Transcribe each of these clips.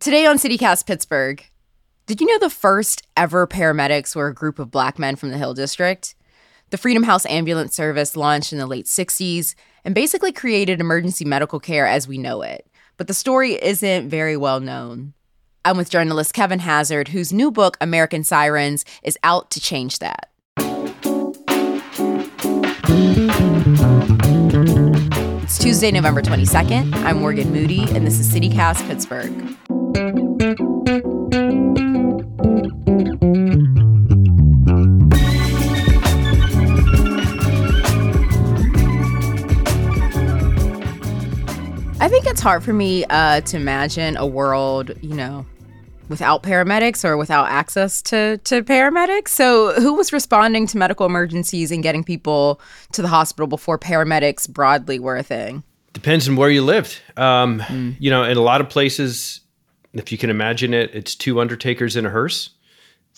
Today on CityCast Pittsburgh, did you know the first ever paramedics were a group of black men from the Hill District? The Freedom House ambulance service launched in the late 60s and basically created emergency medical care as we know it. But the story isn't very well known. I'm with journalist Kevin Hazzard, whose new book, American Sirens, is out to change that. It's Tuesday, November 22nd. I'm Morgan Moody, and this is CityCast Pittsburgh. I think it's hard for me uh, to imagine a world, you know, without paramedics or without access to, to paramedics. So, who was responding to medical emergencies and getting people to the hospital before paramedics broadly were a thing? Depends on where you lived. Um, mm. You know, in a lot of places, if you can imagine it, it's two undertakers in a hearse.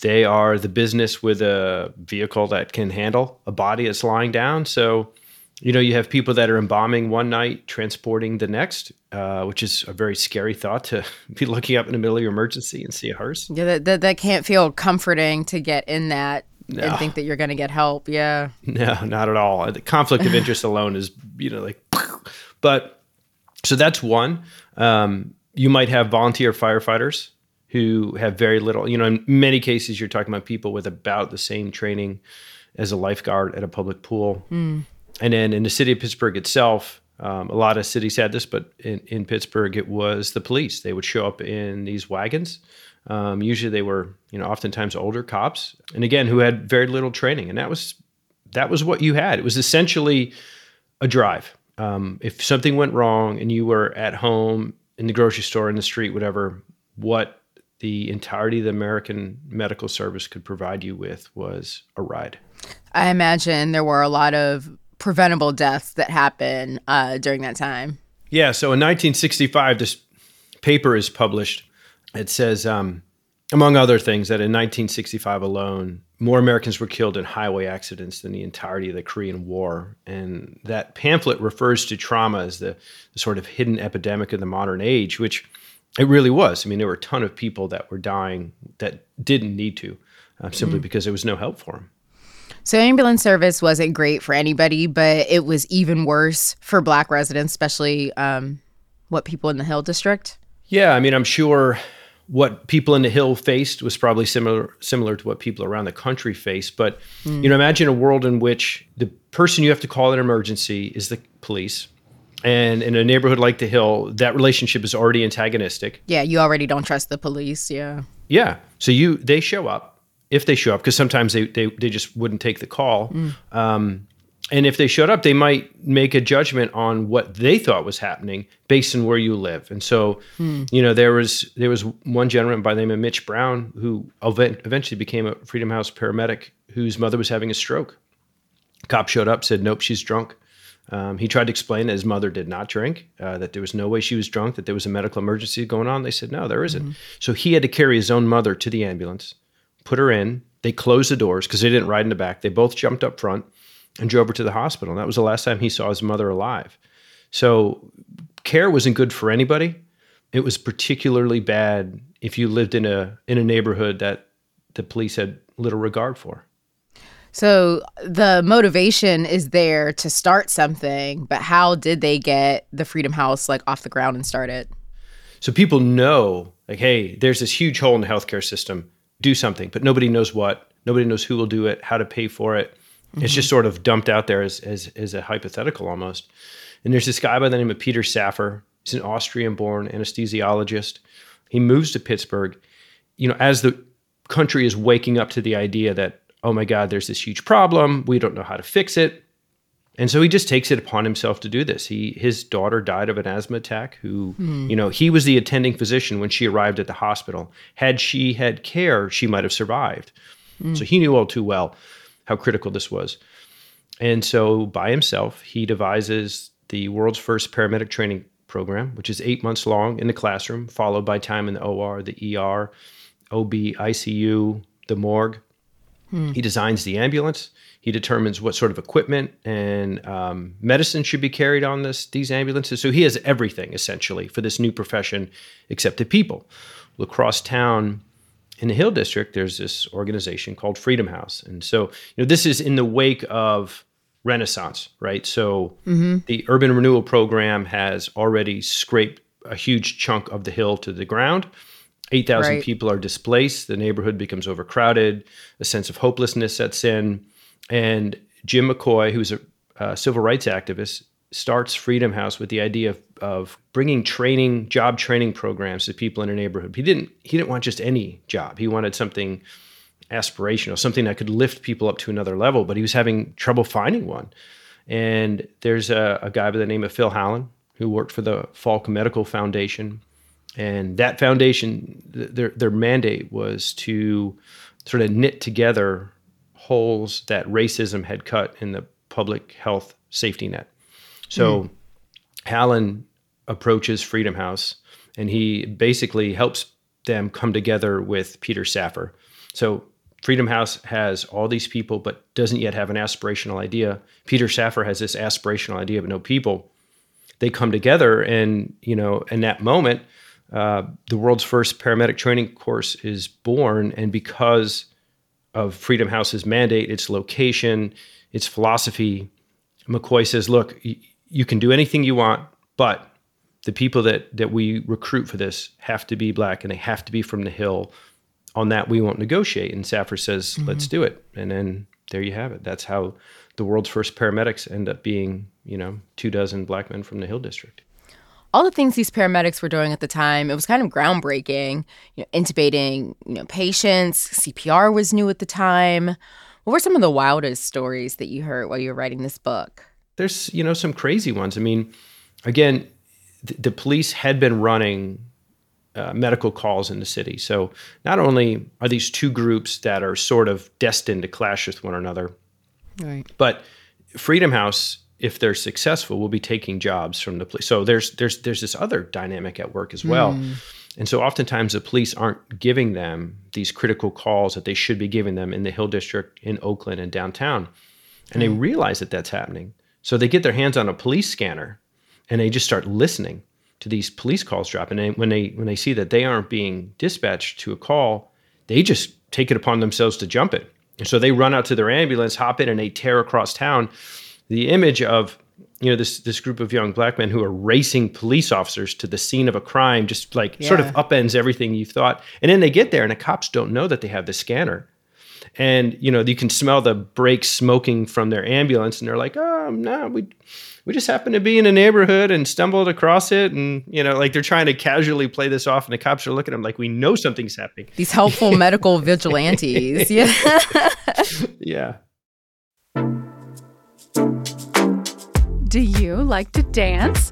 They are the business with a vehicle that can handle a body that's lying down. So, you know, you have people that are embalming one night, transporting the next, uh, which is a very scary thought to be looking up in the middle of your emergency and see a hearse. Yeah, that, that, that can't feel comforting to get in that no. and think that you're going to get help. Yeah. No, not at all. The conflict of interest alone is, you know, like, but so that's one. Um, you might have volunteer firefighters who have very little, you know, in many cases, you're talking about people with about the same training as a lifeguard at a public pool. Mm and then in the city of Pittsburgh itself, um, a lot of cities had this, but in, in Pittsburgh, it was the police. They would show up in these wagons. Um, usually, they were, you know, oftentimes older cops, and again, who had very little training, and that was that was what you had. It was essentially a drive. Um, if something went wrong and you were at home in the grocery store, in the street, whatever, what the entirety of the American medical service could provide you with was a ride. I imagine there were a lot of preventable deaths that happened uh, during that time. Yeah. So in 1965, this paper is published. It says, um, among other things, that in 1965 alone, more Americans were killed in highway accidents than the entirety of the Korean War. And that pamphlet refers to trauma as the, the sort of hidden epidemic of the modern age, which it really was. I mean, there were a ton of people that were dying that didn't need to, uh, simply mm-hmm. because there was no help for them. So, ambulance service wasn't great for anybody, but it was even worse for black residents, especially um, what people in the Hill District. Yeah, I mean, I'm sure what people in the Hill faced was probably similar similar to what people around the country face. But mm. you know, imagine a world in which the person you have to call an emergency is the police. And in a neighborhood like the Hill, that relationship is already antagonistic. Yeah, you already don't trust the police. Yeah. Yeah. So you they show up if they show up, because sometimes they, they, they just wouldn't take the call. Mm. Um, and if they showed up, they might make a judgment on what they thought was happening based on where you live. And so, mm. you know, there was there was one gentleman by the name of Mitch Brown who eventually became a Freedom House paramedic whose mother was having a stroke. Cop showed up, said, "Nope, she's drunk." Um, he tried to explain that his mother did not drink, uh, that there was no way she was drunk, that there was a medical emergency going on. They said, "No, there isn't." Mm-hmm. So he had to carry his own mother to the ambulance put her in. They closed the doors because they didn't ride in the back. They both jumped up front and drove her to the hospital. And that was the last time he saw his mother alive. So care wasn't good for anybody. It was particularly bad if you lived in a in a neighborhood that the police had little regard for. So the motivation is there to start something, but how did they get the Freedom House like off the ground and start it? So people know like hey, there's this huge hole in the healthcare system do something, but nobody knows what. Nobody knows who will do it, how to pay for it. Mm-hmm. It's just sort of dumped out there as, as, as a hypothetical almost. And there's this guy by the name of Peter Safar. He's an Austrian born anesthesiologist. He moves to Pittsburgh, you know, as the country is waking up to the idea that, oh my God, there's this huge problem. We don't know how to fix it. And so he just takes it upon himself to do this. He his daughter died of an asthma attack who, mm. you know, he was the attending physician when she arrived at the hospital. Had she had care, she might have survived. Mm. So he knew all too well how critical this was. And so by himself, he devises the world's first paramedic training program, which is 8 months long in the classroom, followed by time in the OR, the ER, OB, ICU, the morgue. Hmm. He designs the ambulance. He determines what sort of equipment and um, medicine should be carried on this these ambulances. So he has everything essentially for this new profession, except the people. Well, across town in the Hill District, there's this organization called Freedom House, and so you know this is in the wake of Renaissance, right? So mm-hmm. the urban renewal program has already scraped a huge chunk of the hill to the ground. 8,000 right. people are displaced. The neighborhood becomes overcrowded. A sense of hopelessness sets in. And Jim McCoy, who's a, a civil rights activist, starts Freedom House with the idea of, of bringing training, job training programs to people in a neighborhood. He didn't he didn't want just any job. He wanted something aspirational, something that could lift people up to another level. But he was having trouble finding one. And there's a, a guy by the name of Phil Hallen who worked for the Falk Medical Foundation, and that foundation, their their mandate was to sort of knit together holes that racism had cut in the public health safety net. So, mm. Hallen approaches Freedom House, and he basically helps them come together with Peter Safar. So Freedom House has all these people, but doesn't yet have an aspirational idea. Peter Safar has this aspirational idea, but no people. They come together, and you know, in that moment, uh, the world's first paramedic training course is born. And because of Freedom House's mandate, its location, its philosophy, McCoy says, "Look, you can do anything you want, but the people that that we recruit for this have to be black, and they have to be from the Hill." on that we won't negotiate. And Safar says mm-hmm. let's do it. And then there you have it. That's how the world's first paramedics end up being you know two dozen black men from the hill district. All the things these paramedics were doing at the time it was kind of groundbreaking you know intubating you know patients. Cpr was new at the time. What were some of the wildest stories that you heard while you were writing this book there's you know some crazy ones i mean again the, the police had been running uh, medical calls in the city. So not only are these two groups that are sort of destined to clash with one another, right. but Freedom House, if they're successful, will be taking jobs from the police. So there's there's there's this other dynamic at work as well. Mm. And so oftentimes the police aren't giving them these critical calls that they should be giving them in the Hill District, in Oakland, and downtown. And mm. they realize that that's happening. So they get their hands on a police scanner and they just start listening to these police calls drop. And when they when they see that they aren't being dispatched to a call, they just take it upon themselves to jump it. And so they run out to their ambulance, hop in, and they tear across town. The image of you know this this group of young black men who are racing police officers to the scene of a crime just like yeah. sort of upends everything you thought and then they get there and the cops don't know that they have the scanner and you know you can smell the brakes smoking from their ambulance and they're like oh no we we just happened to be in a neighborhood and stumbled across it. And you know like they're trying to casually play this off and the cops are looking at them like we know something's happening. These helpful medical vigilantes. Yeah yeah. Do you like to dance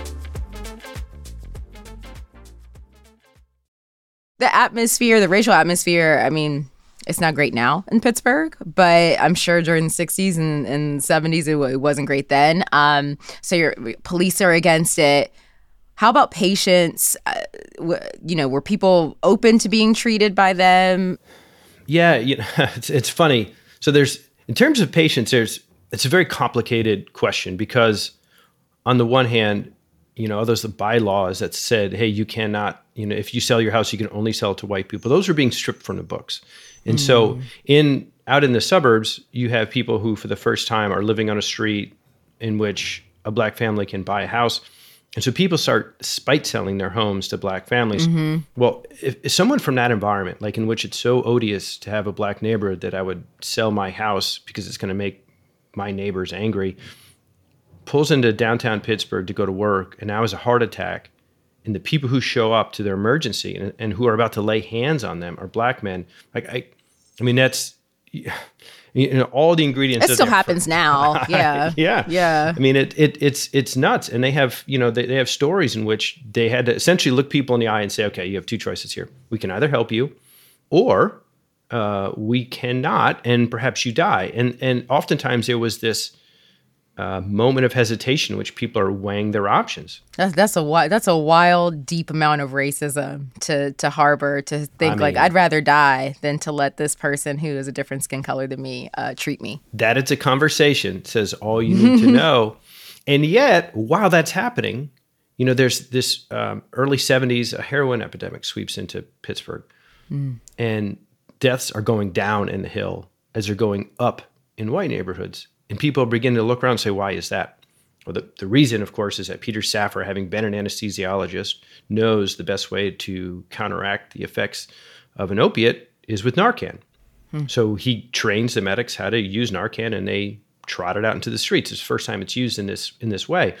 the atmosphere, the racial atmosphere, I mean, it's not great now in Pittsburgh, but I'm sure during the 60s and, and 70s it, it, wasn't great then. Um, so your police are against it. How about patients? Uh, w- you know, were people open to being treated by them? Yeah, you know, it's, it's funny. So there's in terms of patients, there's it's a very complicated question because on the one hand, you know, there's the bylaws that said, hey, you cannot, you know, if you sell your house, you can only sell it to white people. Those are being stripped from the books. And mm. so in out in the suburbs, you have people who, for the first time, are living on a street in which a black family can buy a house. And so people start spite selling their homes to black families. Well, if, if someone from that environment, like in which it's so odious to have a black neighborhood that I would sell my house because it's going to make my neighbors angry, pulls into downtown Pittsburgh to go to work and now has a heart attack, and the people who show up to their emergency and, and who are about to lay hands on them are black men. Like I, I mean that's you know all the ingredients. It still happens now. Yeah. yeah Yeah. i mean it, it it's it's nuts and they have you know they, they have stories in which they had to essentially look people in the eye and say okay you have two choices here we can either help you or uh, we cannot and perhaps you die and and oftentimes there was this uh, moment of hesitation in which people are weighing their options That's that's a that's a wild, deep amount of racism to to harbor. To think like mean- I'd rather die than to let this person who is a different skin color than me uh, treat me. that it's a conversation says all you need to know and yet while that's happening you know there's this um, early 70s a heroin epidemic sweeps into pittsburgh and deaths are going down in the hill as they're going up in white neighborhoods and people begin to look around and say why is that well, the, the reason, of course, is that Peter Safar, having been an anesthesiologist, knows the best way to counteract the effects of an opiate is with Narcan. Hmm. So he trains the medics how to use Narcan, and they trot it out into the streets. It's the first time it's used in this in this way.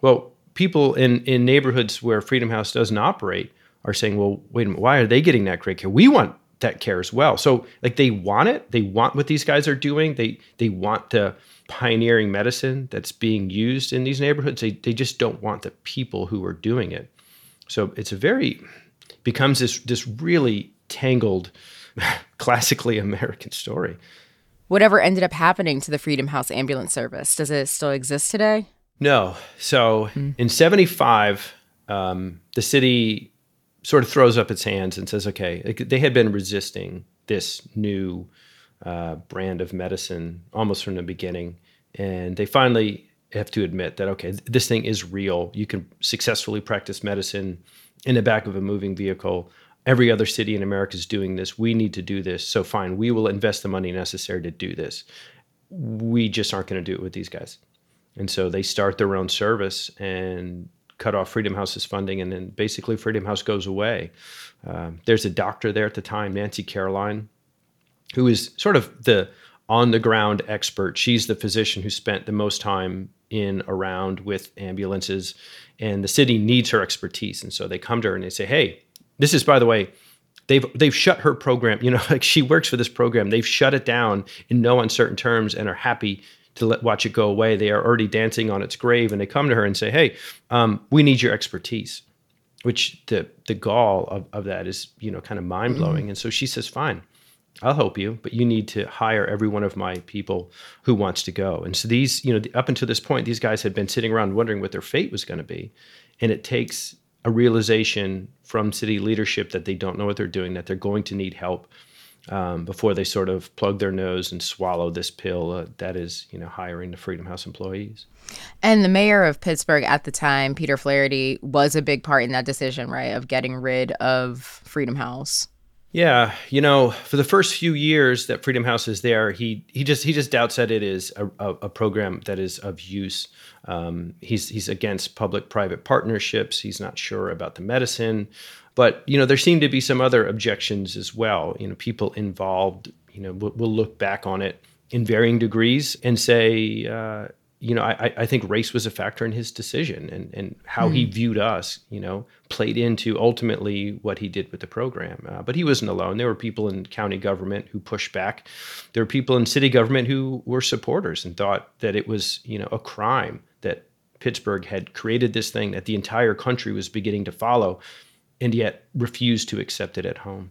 Well, people in in neighborhoods where Freedom House doesn't operate are saying, "Well, wait a minute, why are they getting that great care? We want that care as well." So, like, they want it. They want what these guys are doing. They they want the pioneering medicine that's being used in these neighborhoods. They they just don't want the people who are doing it. So it's a very becomes this this really tangled, classically American story. Whatever ended up happening to the Freedom House ambulance service, does it still exist today? No. So in 75, um, the city sort of throws up its hands and says, okay, they had been resisting this new uh, brand of medicine almost from the beginning. And they finally have to admit that, okay, th- this thing is real. You can successfully practice medicine in the back of a moving vehicle. Every other city in America is doing this. We need to do this. So, fine, we will invest the money necessary to do this. We just aren't going to do it with these guys. And so they start their own service and cut off Freedom House's funding, and then basically Freedom House goes away. Um, there's a doctor there at the time, Nancy Caroline, who is sort of the on the ground expert. She's the physician who spent the most time in around with ambulances, and the city needs her expertise. And so they come to her and they say, "Hey, this is by the way." They've, they've shut her program, you know, like she works for this program. They've shut it down in no uncertain terms and are happy to let watch it go away. They are already dancing on its grave, and they come to her and say, "Hey, um, we need your expertise." Which the the gall of, of that is you know kind of mind blowing. And so she says, "Fine, I'll help you, but you need to hire every one of my people who wants to go." And so these you know up until this point, these guys had been sitting around wondering what their fate was going to be, and it takes a realization from city leadership that they don't know what they're doing, that they're going to need help um, before they sort of plug their nose and swallow this pill uh, that is, you know, hiring the Freedom House employees. And the mayor of Pittsburgh at the time, Peter Flaherty, was a big part in that decision, right, of getting rid of Freedom House. Yeah, you know, for the first few years that Freedom House is there, he he just he just doubts that it is a, a, a program that is of use. Um, he's he's against public-private partnerships. He's not sure about the medicine, but you know there seem to be some other objections as well. You know, people involved, you know, will, will look back on it in varying degrees and say, uh, you know, I, I think race was a factor in his decision and, and how he viewed us, you know, played into ultimately what he did with the program. Uh, but he wasn't alone. There were people in county government who pushed back. There were people in city government who were supporters and thought that it was, you know, a crime that Pittsburgh had created this thing that the entire country was beginning to follow and yet refused to accept it at home.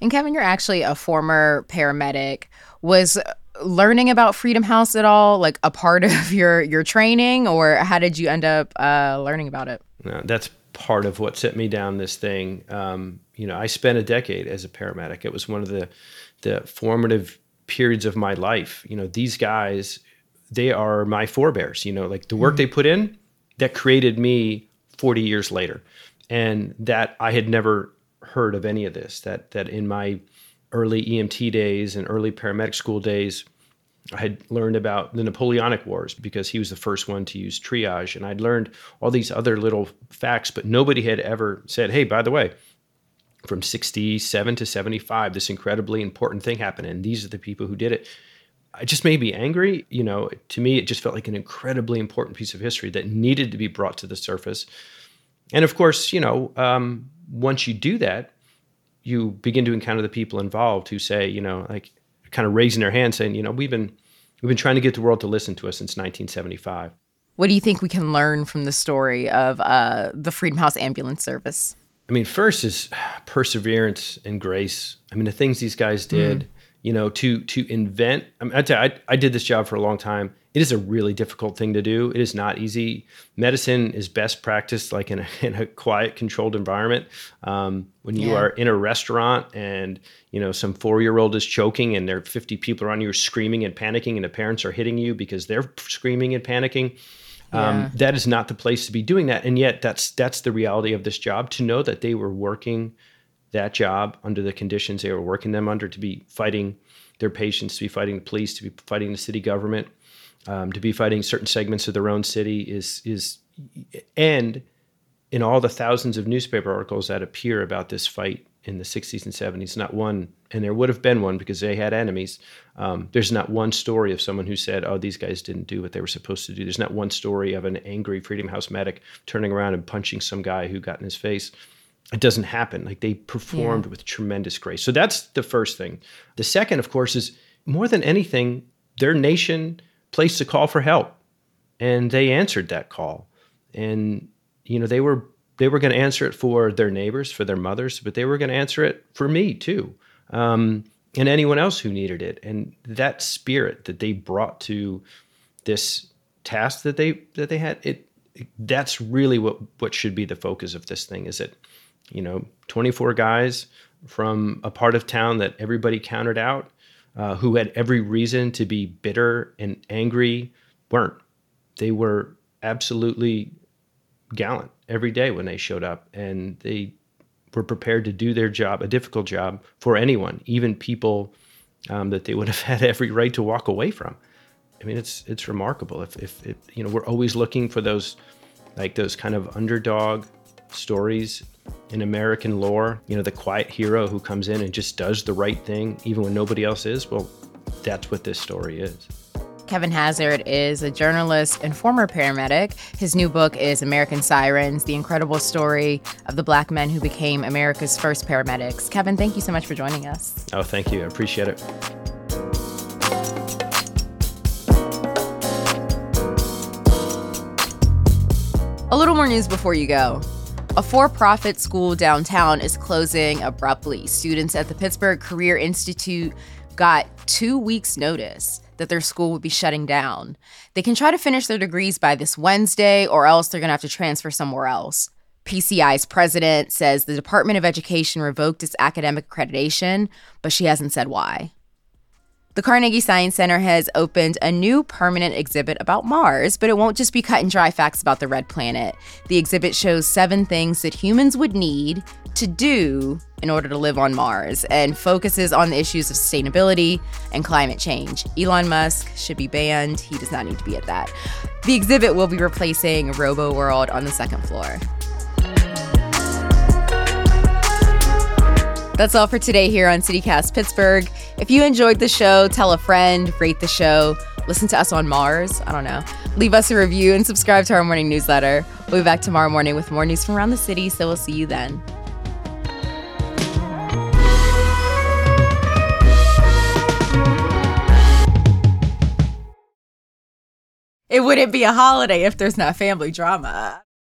And Kevin, you're actually a former paramedic. Was learning about Freedom House at all like a part of your your training, or how did you end up uh, learning about it? Uh, that's part of what set me down this thing. Um, you know, I spent a decade as a paramedic. It was one of the the formative periods of my life. You know, these guys, they are my forebears. You know, like the work they put in that created me 40 years later, and that I had never heard of any of this. That that in my early EMT days and early paramedic school days, I had learned about the Napoleonic Wars because he was the first one to use triage. And I'd learned all these other little facts, but nobody had ever said, hey, by the way, from 67 to 75, this incredibly important thing happened. And these are the people who did it. It just made me angry. You know, to me, it just felt like an incredibly important piece of history that needed to be brought to the surface. And of course, you know, um, once you do that, you begin to encounter the people involved who say, you know, like kind of raising their hand saying, you know, we've been we've been trying to get the world to listen to us since 1975. What do you think we can learn from the story of uh, the Freedom House Ambulance Service? I mean, first is perseverance and grace. I mean, the things these guys did, mm. you know, to to invent. I mean, I, tell you, I, I did this job for a long time it is a really difficult thing to do. It is not easy. Medicine is best practiced like in a, in a quiet, controlled environment. Um, when you yeah. are in a restaurant and you know some four year old is choking and there are 50 people around you screaming and panicking, and the parents are hitting you because they're screaming and panicking. Um, yeah. that is not the place to be doing that. And yet, that's that's the reality of this job. To know that they were working that job under the conditions they were working them under, to be fighting their patients, to be fighting the police, to be fighting the city government um, to be fighting certain segments of their own city is is and in all the thousands of newspaper articles that appear about this fight in the 60s and 70s not one and there would have been one because they had enemies um, there's not one story of someone who said oh these guys didn't do what they were supposed to do. There's not one story of an angry freedom house medic turning around and punching some guy who got in his face. It doesn't happen. Like they performed yeah. with tremendous grace. So that's the first thing. The second of course is more than anything their nation placed a call for help, and they answered that call. And you know they were they were going to answer it for their neighbors, for their mothers, but they were going to answer it for me too, um, and anyone else who needed it. And that spirit that they brought to this task that they that they had it that's really what what should be the focus of this thing is it you know 24 guys from a part of town that everybody counted out uh, who had every reason to be bitter and angry weren't. They were absolutely gallant every day when they showed up, and they were prepared to do their job, a difficult job for anyone, even people um, that they would have had every right to walk away from. I mean, it's it's remarkable. If if it, you know, we're always looking for those like those kind of underdog stories in American lore, you know, the quiet hero who comes in and just does the right thing even when nobody else is. Well, that's what this story is. Kevin Hazzard is a journalist and former paramedic. His new book is American Sirens The Incredible Story of the Black Men Who Became America's First Paramedics. Kevin, thank you so much for joining us. Oh, thank you. I appreciate it. A little more news before you go. A for profit school downtown is closing abruptly. Students at the Pittsburgh Career Institute got two weeks' notice that their school would be shutting down. They can try to finish their degrees by this Wednesday, or else they're going to have to transfer somewhere else. PCI's president says the Department of Education revoked its academic accreditation, but she hasn't said why. The Carnegie Science Center has opened a new permanent exhibit about Mars, but it won't just be cut and dry facts about the red planet. The exhibit shows seven things that humans would need to do in order to live on Mars and focuses on the issues of sustainability and climate change. Elon Musk should be banned. He does not need to be at that. The exhibit will be replacing Robo World on the second floor. That's all for today here on CityCast Pittsburgh. If you enjoyed the show, tell a friend, rate the show, listen to us on Mars. I don't know. Leave us a review and subscribe to our morning newsletter. We'll be back tomorrow morning with more news from around the city, so we'll see you then. It wouldn't be a holiday if there's not family drama.